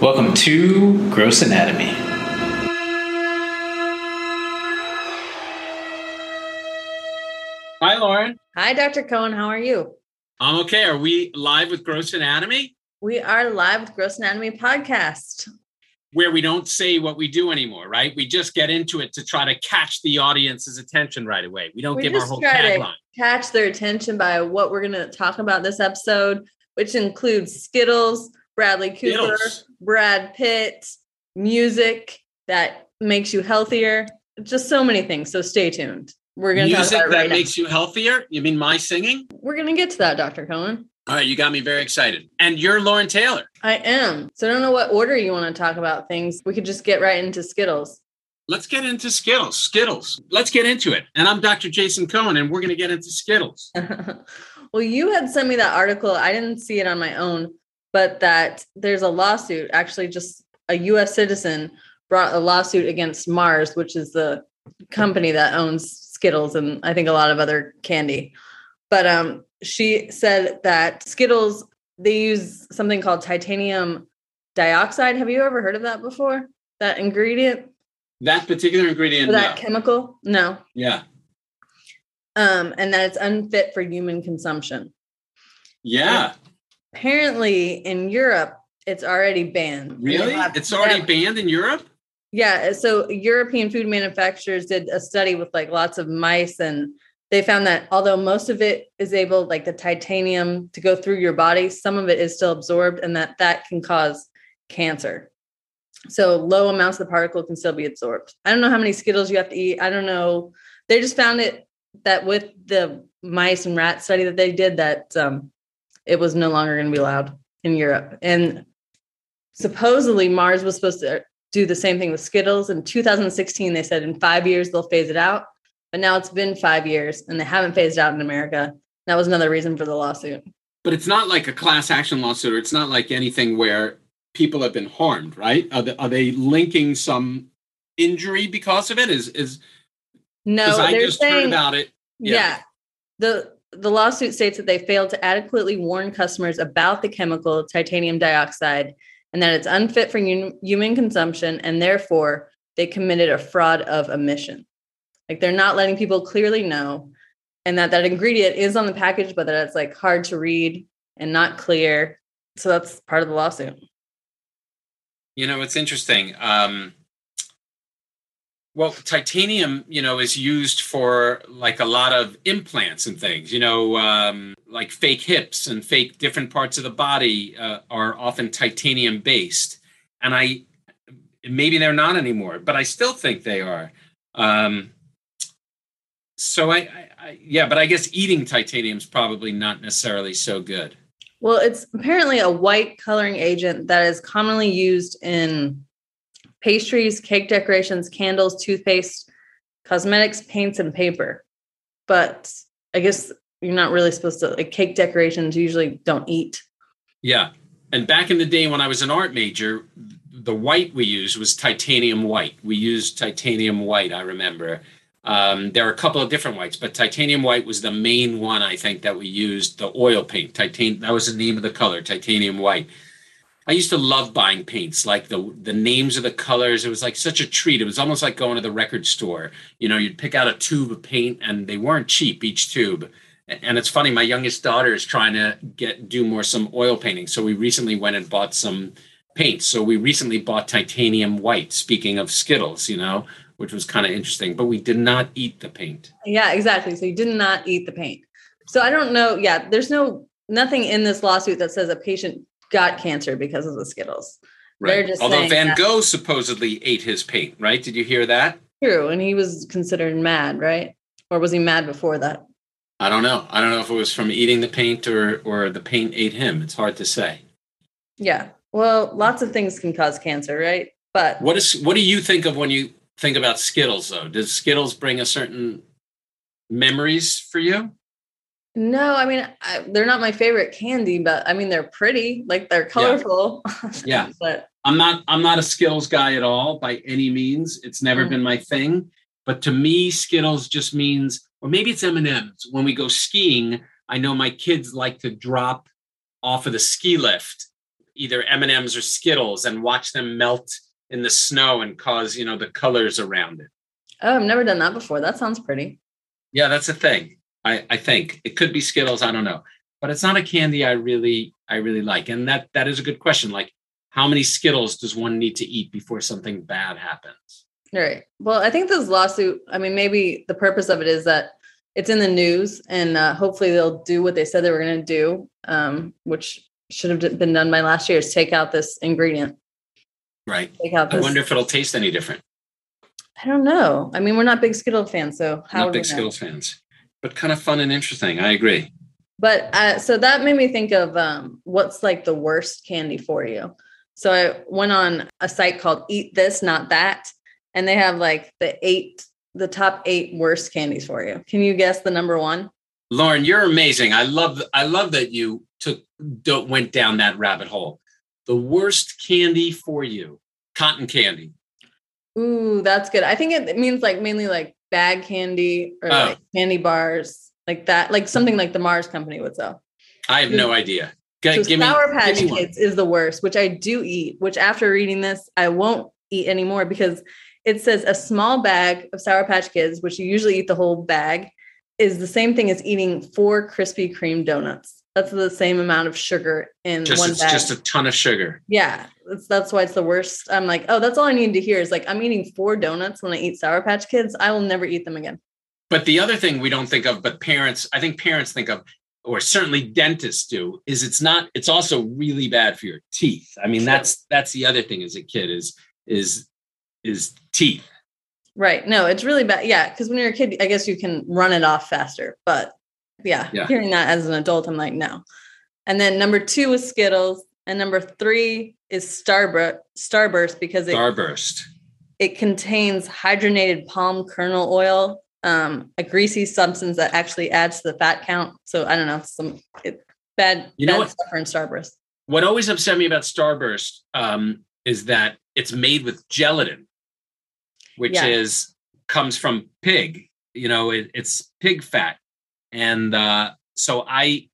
Welcome to Gross Anatomy. Hi, Lauren. Hi, Dr. Cohen. How are you? I'm okay. Are we live with Gross Anatomy? We are live with Gross Anatomy podcast. Where we don't say what we do anymore, right? We just get into it to try to catch the audience's attention right away. We don't We give our whole try to tagline. catch their attention by what we're going to talk about this episode, which includes Skittles, Bradley Cooper, Skittles. Brad Pitt, music that makes you healthier, just so many things. So stay tuned. We're going to talk Music that right makes you healthier? You mean my singing? We're going to get to that, Dr. Cohen. All right, you got me very excited. And you're Lauren Taylor. I am. So I don't know what order you want to talk about things. We could just get right into Skittles. Let's get into Skittles. Skittles. Let's get into it. And I'm Dr. Jason Cohen, and we're going to get into Skittles. well, you had sent me that article. I didn't see it on my own, but that there's a lawsuit. Actually, just a U.S. citizen brought a lawsuit against Mars, which is the company that owns Skittles and I think a lot of other candy. But um, she said that Skittles they use something called titanium dioxide. Have you ever heard of that before? That ingredient That particular ingredient, or that no. chemical? No. yeah. Um, and that it's unfit for human consumption. Yeah. Apparently in Europe it's already banned. Really? Have- It's already have- banned in Europe? yeah. So European food manufacturers did a study with like lots of mice, and they found that although most of it is able, like the titanium, to go through your body, some of it is still absorbed, and that that can cause cancer. So low amounts of the particle can still be absorbed. I don't know how many Skittles you have to eat. I don't know. They just found it that with the mice and rat study that they did, that um, it was no longer going to be allowed in Europe. And supposedly Mars was supposed to do the same thing with Skittles. In 2016, they said in five years they'll phase it out. But now it's been five years and they haven't phased out in America. That was another reason for the lawsuit. But it's not like a class action lawsuit, or it's not like anything where people have been harmed, right? Are they, are they linking some injury because of it? Is is No, I they're just heard saying about it. yeah. yeah. The the lawsuit states that they failed to adequately warn customers about the chemical titanium dioxide and that it's unfit for human consumption and therefore they committed a fraud of omission. Like they're not letting people clearly know and that that ingredient is on the package but that it's like hard to read and not clear. So that's part of the lawsuit. You know, it's interesting. Um, well, titanium, you know, is used for like a lot of implants and things. You know, um, like fake hips and fake different parts of the body uh, are often titanium based, and I maybe they're not anymore, but I still think they are. Um, so I, I, I, yeah, but I guess eating titanium is probably not necessarily so good. Well, it's apparently a white coloring agent that is commonly used in pastries, cake decorations, candles, toothpaste, cosmetics, paints, and paper. But I guess you're not really supposed to like cake decorations usually don't eat. Yeah. And back in the day when I was an art major, the white we used was titanium white. We used titanium white, I remember. Um, there are a couple of different whites, but titanium white was the main one, I think, that we used. The oil paint, titan that was the name of the color, titanium white. I used to love buying paints, like the the names of the colors. It was like such a treat. It was almost like going to the record store. You know, you'd pick out a tube of paint, and they weren't cheap each tube. And it's funny, my youngest daughter is trying to get do more some oil painting. So we recently went and bought some paints. So we recently bought titanium white. Speaking of Skittles, you know, which was kind of interesting. But we did not eat the paint. Yeah, exactly. So you did not eat the paint. So I don't know. Yeah, there's no nothing in this lawsuit that says a patient got cancer because of the Skittles. They're just Although Van that- Gogh supposedly ate his paint, right? Did you hear that? True, and he was considered mad, right? Or was he mad before that? I don't know. I don't know if it was from eating the paint or or the paint ate him. It's hard to say. Yeah. Well, lots of things can cause cancer, right? But What is what do you think of when you think about Skittles though? Does Skittles bring a certain memories for you? No, I mean, I, they're not my favorite candy, but I mean, they're pretty, like they're colorful. Yeah. but I'm not I'm not a Skittles guy at all by any means. It's never Mm. been my thing. But to me, Skittles just means, or maybe it's M and M's. When we go skiing, I know my kids like to drop off of the ski lift either M&Ms or Skittles and watch them melt in the snow and cause, you know, the colors around it. Oh, I've never done that before. That sounds pretty. Yeah, that's a thing. I, I think it could be Skittles. I don't know, but it's not a candy I really I really like. And that that is a good question. Like, how many Skittles does one need to eat before something bad happens? Right. Well, I think this lawsuit. I mean, maybe the purpose of it is that it's in the news, and uh, hopefully they'll do what they said they were going to do, um, which should have been done by last year. Is take out this ingredient. Right. Take out. I wonder if it'll taste any different. I don't know. I mean, we're not big Skittle fans, so how Not big know? Skittles fans, but kind of fun and interesting. I agree. But uh, so that made me think of um, what's like the worst candy for you. So I went on a site called Eat This, Not That, and they have like the eight, the top eight worst candies for you. Can you guess the number one? Lauren, you're amazing. I love I love that you took went down that rabbit hole. The worst candy for you, cotton candy. Ooh, that's good. I think it means like mainly like bag candy or Oh. like candy bars, like that, like something like the Mars Company would sell. I have no idea. G- So give me, Sour give Patch me one. Kids is the worst, which I do eat, which after reading this, I won't eat anymore because it says a small bag of Sour Patch Kids, which you usually eat the whole bag, is the same thing as eating four Krispy Kreme donuts. That's the same amount of sugar in Just one bag. just a ton of sugar. yeah, that's, that's why it's the worst. I'm like, oh, that's all I need to hear is like, I'm eating four donuts when I eat Sour Patch Kids. I will never eat them again. But the other thing we don't think of, but parents, I think parents think of, or certainly dentists do, is it's not. It's also really bad for your teeth. I mean, that's that's the other thing as a kid is is is teeth. Right. No, it's really bad. Yeah. Cause when you're a kid, I guess you can run it off faster. But yeah, Yeah. hearing that as an adult, I'm like, no. And then number two is Skittles. And number three is Starburst, Starburst because it, Starburst. it contains hydrogenated palm kernel oil, um, a greasy substance that actually adds to the fat count. So I don't know, some it, bad, You know bad what? stuff in Starburst. What always upset me about Starburst um, is that it's made with gelatin, which Yeah. is comes from pig. You know, it, it's pig fat, and uh, so I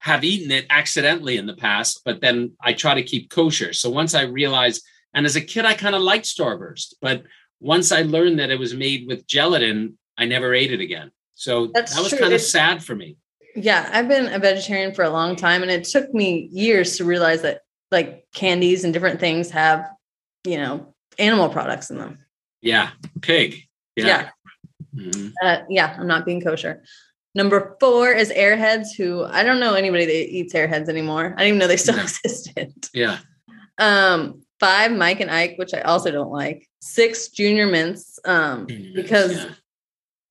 have eaten it accidentally in the past, but then I try to keep kosher. So once I realized, and as a kid, I kind of liked Starburst, but once I learned that it was made with gelatin, I never ate it again. So That's that was kind of sad for me. Yeah, I've been a vegetarian for a long time, and it took me years to realize that like candies and different things have, you know, animal products in them. Yeah, pig. Yeah. Yeah. Mhm. Uh, yeah, I'm not being kosher. Number four is Airheads, who I don't know anybody that eats Airheads anymore. I didn't even know they still existed. Yeah. Um, five, Mike and Ike, which I also don't like. Six, Junior Mints, um, because Yeah.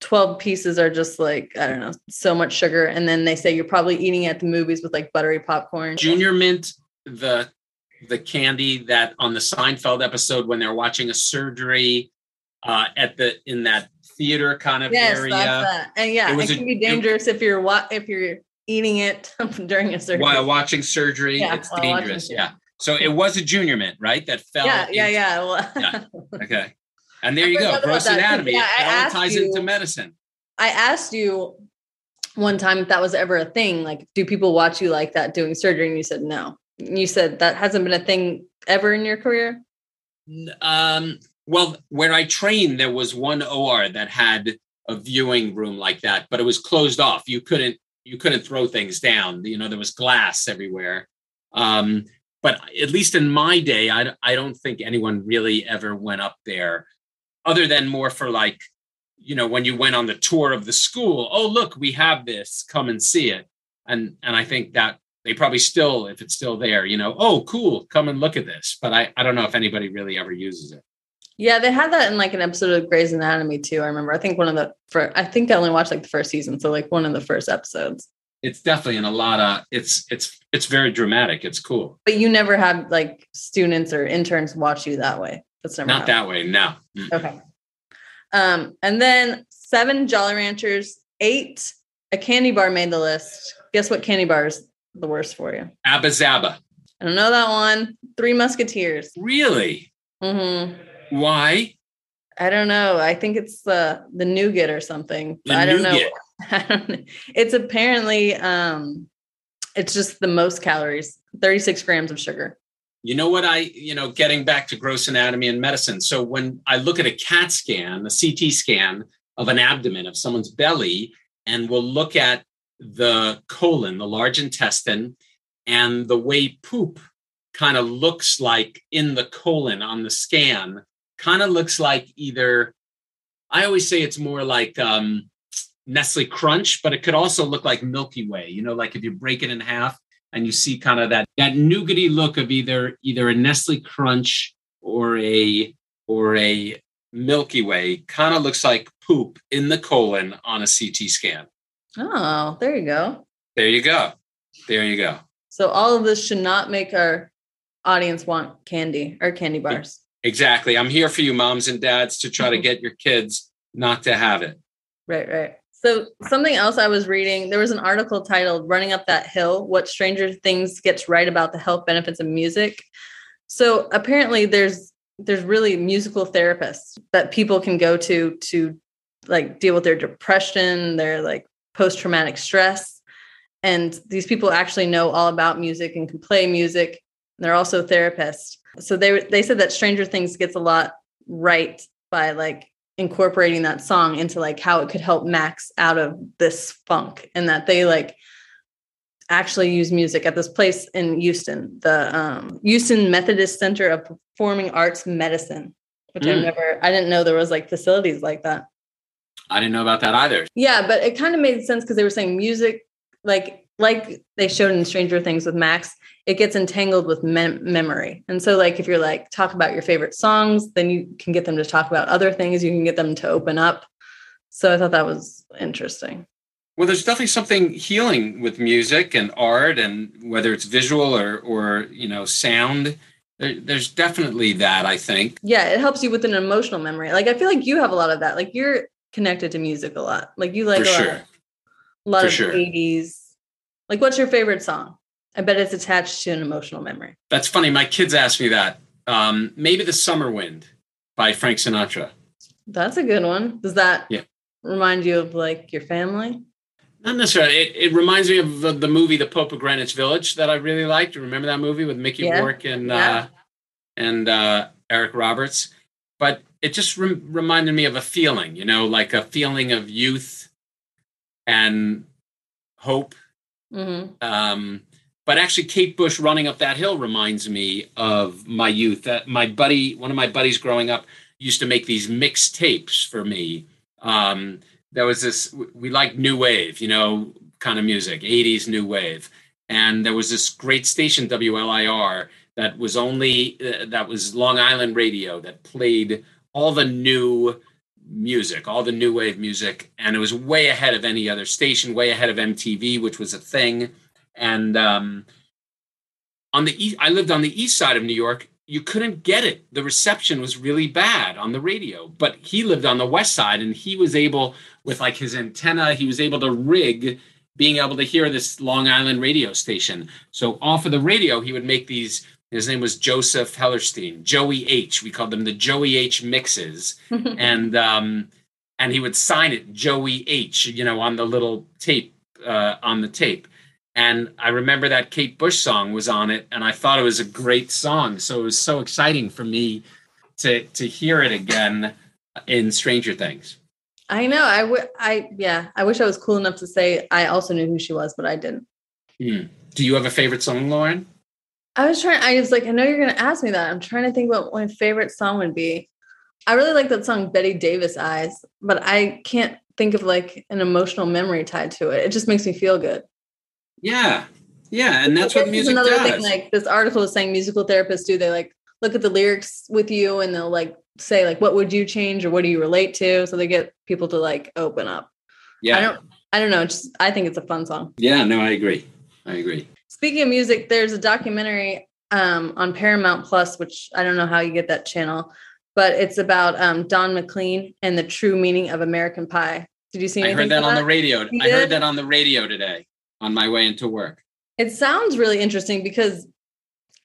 12 pieces are just like, I don't know, so much sugar. And then they say you're probably eating at the movies with like buttery popcorn. Junior Mint, the the candy that on the Seinfeld episode when they're watching a surgery uh, at the in that theater kind of Yes, area that's that. And yeah, It it, was a- can be it- dangerous if you're wa- if you're eating it during a surgery. while watching surgery. Yeah, it's watching dangerous. surgery. Yeah. So it was a Junior Mint, right? That fell. yeah, yeah, into- yeah. Well, Yeah. Okay. And there I you go. Gross anatomy. yeah, it all ties you- into medicine. I asked you one time if that was ever a thing. Like, do people watch you like that doing surgery? And you said no. You said that hasn't been a thing ever in your career. Um, well, where I trained, there was one OR that had a viewing room like that, but it was closed off. You couldn't you couldn't throw things down. You know, there was glass everywhere. Um, but at least in my day, I, I don't think anyone really ever went up there, other than more for like, you know, when you went on the tour of the school. Oh, look, we have this. Come and see it. And and I think that they probably still, if it's still there, you know, oh, cool, come and look at this. But I, I don't know if anybody really ever uses it. Yeah, they had that in like an episode of Grey's Anatomy too. I remember. I think one of the for I think I only watched like the first season, so like one of the first episodes. It's definitely in a lot of it's it's it's very dramatic. It's cool. But you never had like students or interns watch you that way. That's never Not happened. that way, no. Okay. Um, and then seven Jolly Ranchers, eight. A candy bar made the list. Guess what candy bar is the worst for you? Abba Zaba. I don't know that one. Three Musketeers. Really? hmm Why? I don't know. I think it's the the nougat or something. I don't. I don't know. It's apparently um, it's just the most calories. Thirty six grams of sugar. You know what I, you know, getting back to gross anatomy and medicine. So when I look at a CAT scan, a CT scan of an abdomen of someone's belly, and we'll look at the colon, the large intestine, and the way poop kind of looks like in the colon on the scan, kind of looks like either, I always say it's more like um, Nestle Crunch, but it could also look like Milky Way. You know, like if you break it in half and you see kind of that that nougaty look of either either a Nestle Crunch or a or a Milky Way, kind of looks like poop in the colon on a CT scan. Oh, there you go. There you go. There you go. So all of this should not make our audience want candy or candy bars. Exactly. I'm here for you, moms and dads, to try to mm-hmm. get your kids not to have it. Right, right. So something else I was reading, there was an article titled Running Up That Hill, What Stranger Things Gets Right About the Health Benefits of Music. So apparently there's there's really musical therapists that people can go to to like deal with their depression, their like post-traumatic stress. And these people actually know all about music and can play music. And they're also therapists. So they they said that Stranger Things gets a lot right by like incorporating that song into like how it could help Max out of this funk and that they like actually use music at this place in Houston, the um, Houston Methodist Center of Performing Arts Medicine, which mm. I never, I didn't know there was like facilities like that. I didn't know about that either. Yeah, but it kind of made sense because they were saying music, like like they showed in Stranger Things with Max, it gets entangled with mem- memory. And so, like, if you're like, talk about your favorite songs, then you can get them to talk about other things. You can get them to open up. So I thought that was interesting. Well, there's definitely something healing with music and art, and whether it's visual or, or you know, sound. There, there's definitely that. I think. Yeah, it helps you with an emotional memory. Like I feel like you have a lot of that. Like you're connected to music a lot. Like you like For a sure. lot, of, a lot For of sure. 80s. Like, what's your favorite song? I bet it's attached to an emotional memory. That's funny. My kids ask me that. Um, maybe the Summer Wind by Frank Sinatra. That's a good one. Does that Yeah. remind you of like your family? Not necessarily. It, it reminds me of the, the movie The Pope of Greenwich Village that I really liked. You remember that movie with Mickey Yeah. Rourke and Yeah. uh, and uh, Eric Roberts? But it just rem- reminded me of a feeling, you know, like a feeling of youth and hope. Mm-hmm. Um, but actually, Kate Bush running up that hill reminds me of my youth. That my buddy, one of my buddies growing up, used to make these mixed tapes for me. Um, there was this we like new wave, you know, kind of music, 80s new wave. And there was this great station WLIR that was only uh, that was Long Island radio that played all the new music, all the new wave music, and it was way ahead of any other station, way ahead of MTV, which was a thing. And um, on the east, I lived on the east side of New York. You couldn't get it. The reception was really bad on the radio. But he lived on the west side, and he was able, with like his antenna, he was able to rig being able to hear this Long Island radio station. So off of the radio, he would make these. His name was Joseph Hellerstein, Joey H. We called them the Joey H mixes and um, and he would sign it Joey H. You know, on the little tape uh, on the tape. And I remember that Kate Bush song was on it, and I thought it was a great song. So it was so exciting for me to to hear it again in Stranger Things. I know. I would. I yeah. I wish I was cool enough to say I also knew who she was, but I didn't. Hmm. Do you have a favorite song, Lauren? I was trying. I was like, I know you're going to ask me that. I'm trying to think what my favorite song would be. I really like that song Bette Davis Eyes, but I can't think of like an emotional memory tied to it. It just makes me feel good. Yeah, yeah, and that's what music another does. thing like this article is saying musical therapists do they like look at the lyrics with you and they'll like say like what would you change or what do you relate to so they get people to like open up yeah, i don't i don't know it's just i think it's a fun song yeah. No, I agree. I agree. Speaking of music there's a documentary um, on paramount plus which i don't know how you get that channel but it's about um, don mclean and the true meaning of american pie did you see I heard that on the radio. You I heard that on the radio today on my way into work. It sounds really interesting because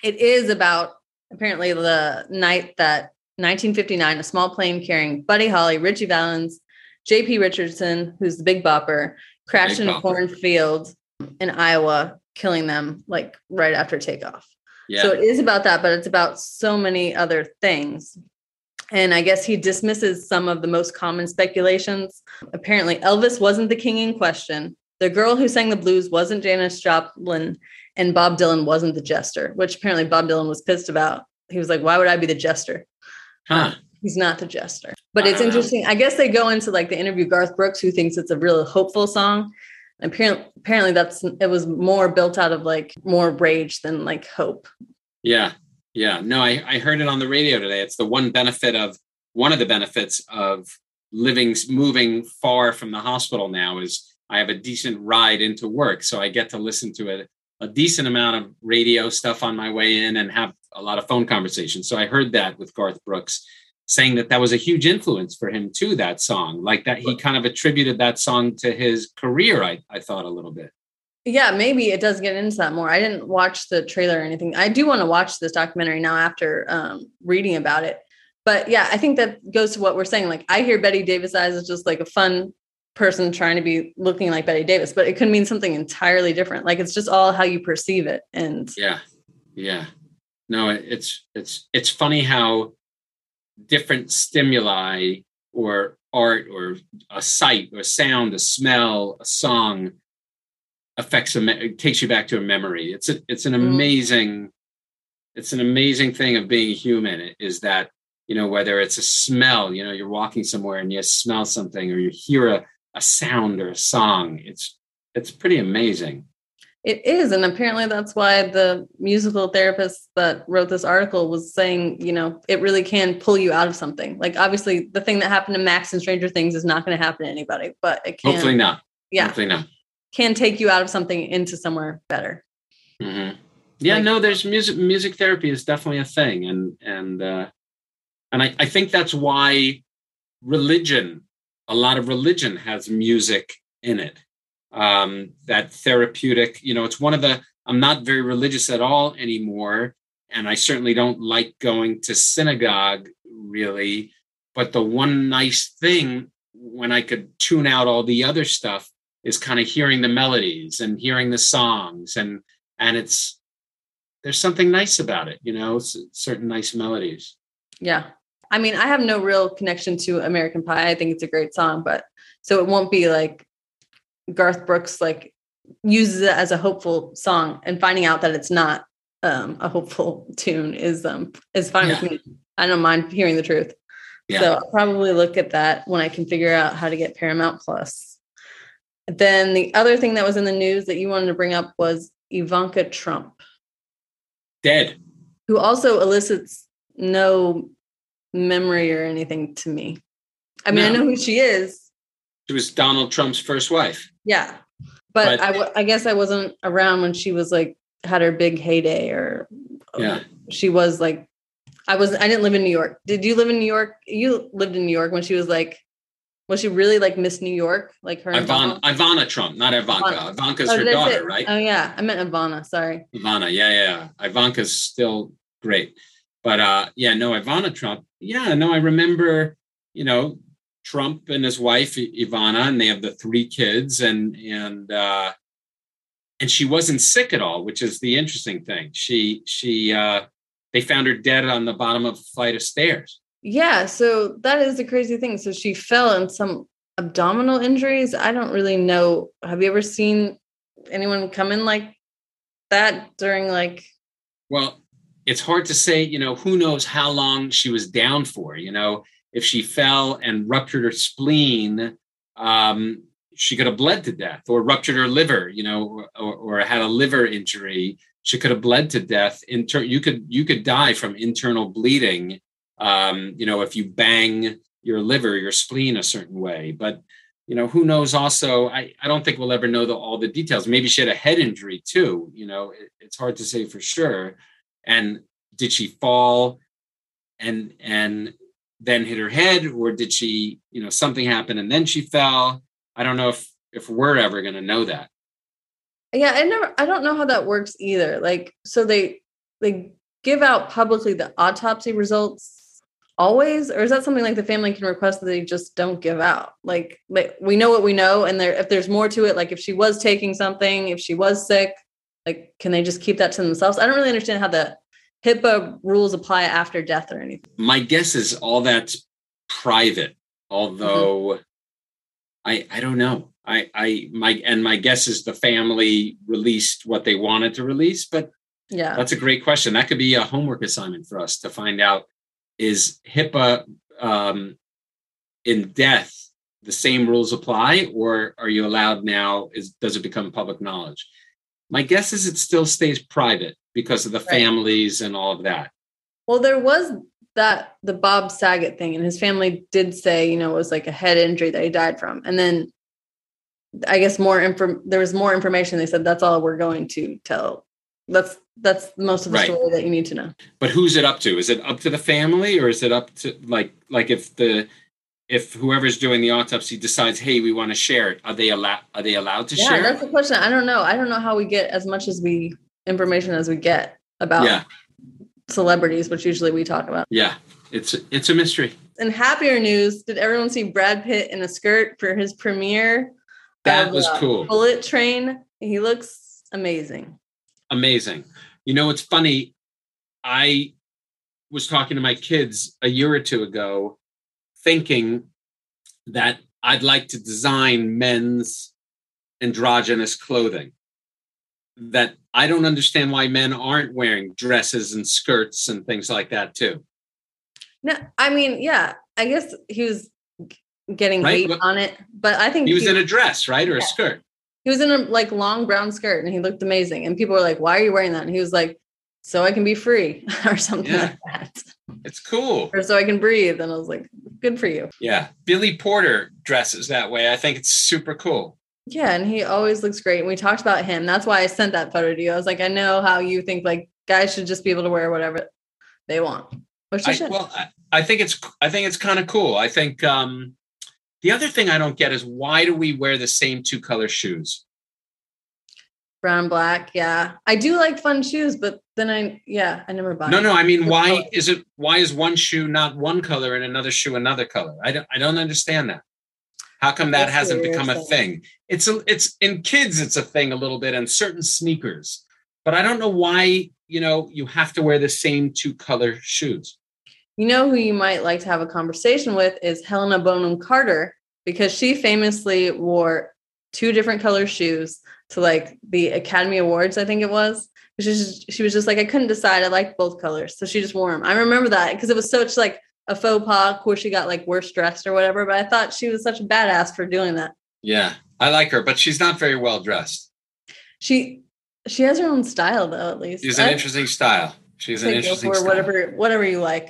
it is about apparently the night that 1959, a small plane carrying Buddy Holly, Ritchie Valens, J.P. Richardson, who's the Big Bopper, crashed Big in a cornfield in Iowa, killing them like right after takeoff. Yeah. So it is about that, but it's about so many other things. And I guess he dismisses some of the most common speculations. Apparently, Elvis wasn't the king in question. The girl who sang the blues wasn't Janis Joplin, and Bob Dylan wasn't the jester, which apparently Bob Dylan was pissed about. He was like, Why would I be the jester? huh. He's not the jester. But it's interesting. I guess they go into like the interview Garth Brooks, who thinks it's a real hopeful song. Apparently, apparently that's it was more built out of like more rage than like hope. Yeah. Yeah. No, I, I heard it on the radio today. It's the one benefit of one of the benefits of living, moving far from the hospital now is I have a decent ride into work. So I get to listen to a, a decent amount of radio stuff on my way in and have a lot of phone conversations. So I heard that with Garth Brooks saying that that was a huge influence for him too, that song. Like that he kind of attributed that song to his career, I, I thought a little bit. Yeah, maybe it does get into that more. I didn't watch the trailer or anything. I do want to watch this documentary now after um, reading about it. But yeah, I think that goes to what we're saying. Like, I hear Bette Davis eyes as just like a fun person trying to be looking like Bette Davis, but it could mean something entirely different. Like, it's just all how you perceive it. And Yeah, yeah. No, it's it's it's funny how different stimuli or art or a sight or sound, a smell, a song affects a takes you back to a memory. It's a, it's an Mm. amazing it's an amazing thing of being human is that you know whether it's a smell, you know, you're walking somewhere and you smell something or you hear a, a sound or a song. It's it's pretty amazing. It is. And apparently that's why the musical therapist that wrote this article was saying, you know, it really can pull you out of something. Like obviously the thing that happened to Max and Stranger Things is not going to happen to anybody, but it can Hopefully not. yeah, Hopefully not. can take you out of something into somewhere better. hmm Yeah, Like- no, there's music. Music therapy is definitely a thing, and and uh, and I, I think that's why religion, a lot of religion has music in it. Um, that therapeutic, you know, it's one of the. I'm not very religious at all anymore, and I certainly don't like going to synagogue really. But the one nice thing when I could tune out all the other stuff is kind of hearing the melodies and hearing the songs and and it's there's something nice about it you know certain nice melodies Yeah. I mean, I have no real connection to American Pie. I think it's a great song, but so it won't be like Garth Brooks like uses it as a hopeful song and finding out that it's not um a hopeful tune is um is fine with me. I don't mind hearing the truth. Yeah. So I'll probably look at that when I can figure out how to get Paramount Plus. Then the other thing that was in the news that you wanted to bring up was Ivanka Trump, dead who also elicits no memory or anything to me. I mean, I know who she is. she was donald trump's first wife Yeah. But, But- I, w- I guess I wasn't around when she was like, had her big heyday or yeah she was like, I was, I didn't live in New York. Did you live in New York? You lived in New York when she was like, was she really like Miss New York? Like her Ivana, ivana trump not ivanka Ivana. ivanka's Oh, her daughter say- right Oh yeah. I meant Ivana. Sorry. ivana yeah yeah ivanka's still great but uh yeah no ivana trump yeah no i remember you know trump and his wife ivana and they have the three kids and and uh and she wasn't sick at all which is the interesting thing she she uh they found her dead on the bottom of a flight of stairs Yeah, so that is the crazy thing. So she fell in some abdominal injuries. I don't really know. Have you ever seen anyone come in like that during like Well, it's hard to say, you know, who knows how long she was down for, you know, if she fell and ruptured her spleen, um, she could have bled to death or ruptured her liver, you know, or, or had a liver injury. She could have bled to death. Inter- you could you could die from internal bleeding, um, you know, if you bang your liver, your spleen a certain way. But you know, who knows? Also, I, I don't think we'll ever know the, all the details. Maybe she had a head injury too. You know, it, it's hard to say for sure. And did she fall and and then hit her head, or did she, you know, something happened and then she fell? I don't know if if we're ever going to know that. yeah, I never I don't know how that works either. Like so they they give out publicly the autopsy results always or is that something like the family can request that they just don't give out like like we know what we know and there if there's more to it like if she was taking something if she was sick Like, can they just keep that to themselves? I don't really understand how the HIPAA rules apply after death or anything. My guess is all that's private, although I I don't know. I I my and my guess is the family released what they wanted to release, but Yeah. that's a great question. That could be a homework assignment for us to find out is HIPAA um, in death the same rules apply or are you allowed now is does it become public knowledge? My guess is it still stays private because of the Right. families and all of that. Well, there was that the Bob Saget thing, and his family did say, you know, it was like a head injury that he died from. And then I guess more info there was more information. They said that's all we're going to tell. That's that's most of the Right. story that you need to know. but who's it up to is it up to the family or is it up to like like if the if whoever's doing the autopsy decides hey we want to share it are they allowed are they allowed to yeah, share that's the question. I don't know. I don't know how we get as much as we information as we get about yeah celebrities, which usually we talk about. yeah it's it's a mystery In happier news, did everyone see Brad Pitt in a skirt for his premiere? that of, was uh, cool Bullet Train. He looks amazing. amazing you know it's funny i was talking to my kids a year or two ago thinking that i'd like to design men's androgynous clothing that i don't understand why men aren't wearing dresses and skirts and things like that too No, I mean, yeah, I guess he was getting Right, hate on it, but I think he was in a dress right or a skirt he was in a like long brown skirt and he looked amazing. And people were like, "Why are you wearing that?" And he was like, "So I can be free," or something Yeah. like that, it's cool or so I can breathe. And I was like, "Good for you." yeah billy porter dresses that way i think it's super cool Yeah, and he always looks great. And we talked about him. That's why I sent that photo to you. I was like, I know how you think like guys should just be able to wear whatever they want, which they I, should. well, I, I think it's I think it's kind of cool. I think um, the other thing I don't get is why do we wear the same two color shoes? Brown, black. Yeah, I do like fun shoes, but then I yeah, I never buy. No, no. I mean, why color? is it? Why is one shoe not one color and another shoe another color? I don't. I don't understand that. How come that hasn't become a thing? It's a. It's in kids. It's a thing a little bit, and certain sneakers. But I don't know why. You know, you have to wear the same two color shoes. You know who you might like to have a conversation with is Helena Bonham Carter because she famously wore two different color shoes to like the Academy Awards, I think it was. She was just, she was just like, I couldn't decide. I liked both colors. So she just wore them. I remember that because it was such like a faux pas. Of course, she got like worse dressed or whatever, but I thought she was such a badass for doing that. Yeah, I like her, but she's not very well dressed. She she has her own style though, at least. She's an I interesting style. She's an interesting for style. whatever whatever you like.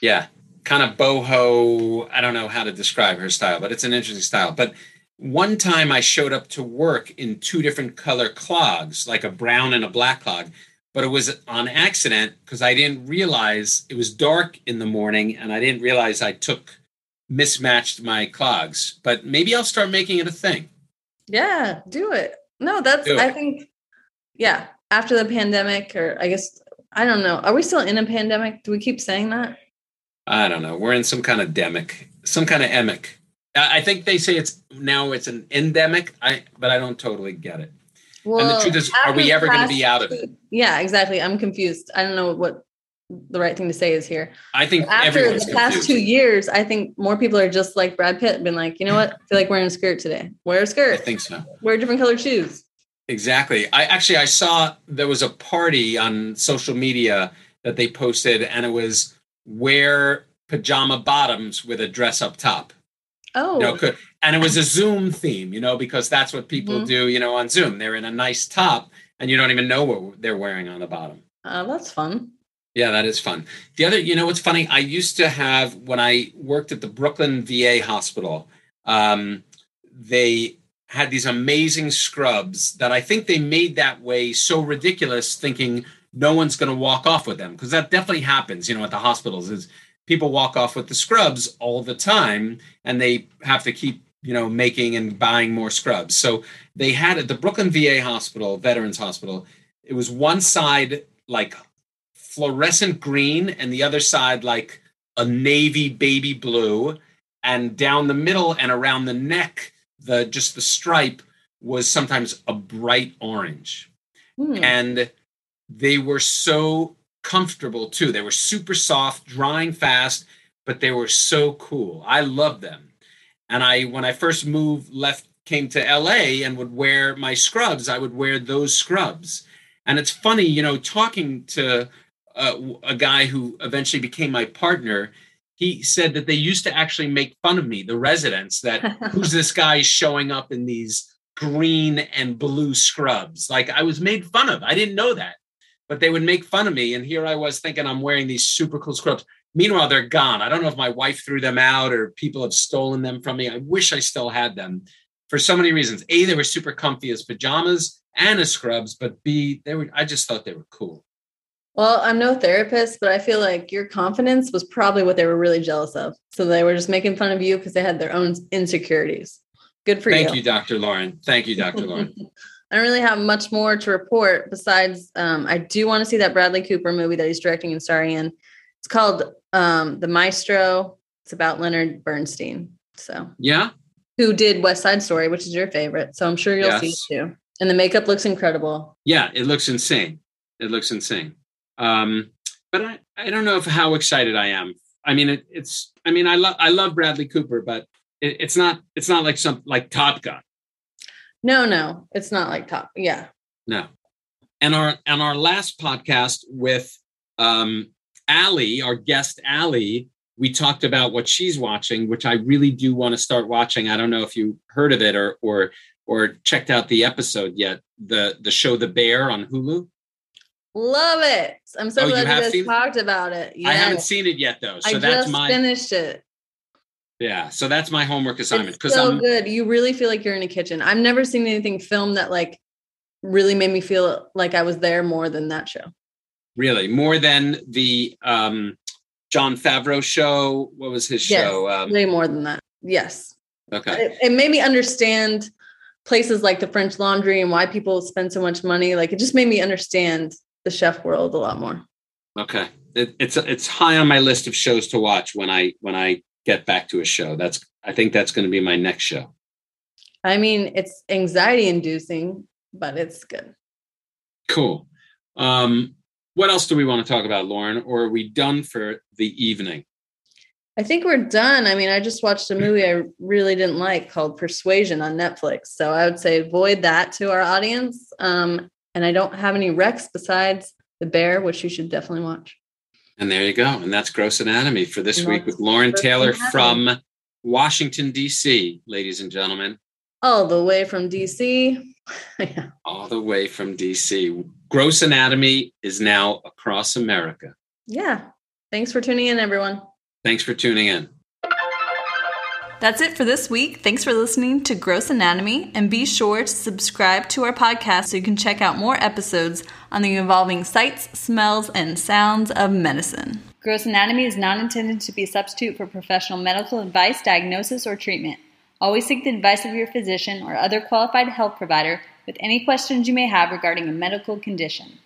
yeah kind of boho i don't know how to describe her style but it's an interesting style but one time i showed up to work in two different color clogs like a brown and a black clog but it was on accident because i didn't realize it was dark in the morning and i didn't realize i took mismatched my clogs but maybe i'll start making it a thing Yeah, do it. No, that's Do I it. think yeah, after the pandemic or I guess I don't know. Are we still in a pandemic? Do we keep saying that? i don't know we're in some kind of demic some kind of emic i I think they say it's now it's an endemic i but i don't totally get it Well, and the truth is, are we ever gonna be out of it? Yeah, exactly. I'm confused. I don't know what the right thing to say is here. i think After the past two years, I think more people are just like Brad Pitt, been like, you know what? I feel like wearing a skirt today. Wear a skirt. I think so. Wear different colored shoes. Exactly. I actually I saw there was a party on social media that they posted, and it was wear pajama bottoms with a dress up top. Oh, You know, could, and it was a Zoom theme, you know, because that's what people Mhm. do, you know, on Zoom. They're in a nice top, and you don't even know what they're wearing on the bottom. uh, that's fun. Yeah, that is fun. The other, you know, what's funny? I used to have when I worked at the Brooklyn VA hospital. Um, they had these amazing scrubs that I think they made that way so ridiculous, thinking no one's going to walk off with them because that definitely happens. You know, at the hospitals is people walk off with the scrubs all the time, and they have to keep you know making and buying more scrubs. So they had at the Brooklyn VA hospital, Veterans Hospital. It was one side like fluorescent green and the other side like a navy baby blue and down the middle and around the neck the just the stripe was sometimes a bright orange Hmm. and they were so comfortable too. They were super soft, drying fast, but they were so cool. I loved them. And I, when I first moved, left, came to LA and would wear my scrubs, I would wear those scrubs. And it's funny, you know, talking to uh, a guy who eventually became my partner. He said that they used to actually make fun of me, the residents, that who's this guy showing up in these green and blue scrubs? Like I was made fun of. I didn't know that, but they would make fun of me. And here I was thinking I'm wearing these super cool scrubs. Meanwhile, they're gone. I don't know if my wife threw them out or people have stolen them from me. I wish I still had them for so many reasons. A, they were super comfy as pajamas and as scrubs, but B, they were I just thought they were cool. Well, I'm no therapist, but I feel like your confidence was probably what they were really jealous of. So they were just making fun of you because they had their own insecurities. Good for Thank you. Thank you, Dr. Lauren. Thank you, Dr. Lauren. I don't really have much more to report besides um, I do want to see that Bradley Cooper movie that he's directing and starring in. It's called um, The Maestro. It's about Leonard Bernstein. So yeah. who did West Side Story, which is your favorite. So I'm sure you'll see it too. And the makeup looks incredible. Yeah, it looks insane. It looks insane. Um, but I, I don't know if how excited I am. I mean, it, it's. I mean, I love I love Bradley Cooper, but it, it's not it's not like some like Top Gun. No, no, it's not like top. Yeah. No. And our and our last podcast with um Allie, our guest Allie, we talked about what she's watching, which I really do want to start watching. I don't know if you heard of it or or or checked out the episode yet. The the show The Bear on Hulu. Love it. I'm so Oh, glad you, have guys it? talked about it. I haven't seen it yet though. So I that's just my finished it. Yeah. So that's my homework assignment because so I'm good. You really feel like you're in a kitchen. I've never seen anything filmed that like really made me feel like I was there more than that show. really more than the um Jon Favreau show. What was his Yes. show? Um, Way more than that. Yes. okay. It, it made me understand places like the French Laundry and why people spend so much money. Like it just made me understand the chef world a lot more. Okay, it, it's it's high on my list of shows to watch when I when I get back to a show. That's I think that's going to be my next show. I mean, it's anxiety inducing, but it's good. Cool. Um, what else do we want to talk about, Lauren? Or are we done for the evening? I think we're done. I mean, I just watched a movie I really didn't like called Persuasion on Netflix. So I would say avoid that to our audience. Um, and I don't have any recs besides The Bear, which you should definitely watch. And there you go. And that's Gross Anatomy for this And week with Lauren Gross Taylor Anatomy. from Washington D.C., ladies and gentlemen, All the way from DC. yeah. all the way from D.C. Gross Anatomy is now across America. yeah. Thanks for tuning in, everyone. Thanks for tuning in. That's it for this week. Thanks for listening to Gross Anatomy, and be sure to subscribe to our podcast so you can check out more episodes on the evolving sights, smells, and sounds of medicine. Gross Anatomy is not intended to be a substitute for professional medical advice, diagnosis, or treatment. Always seek the advice of your physician or other qualified health provider with any questions you may have regarding a medical condition.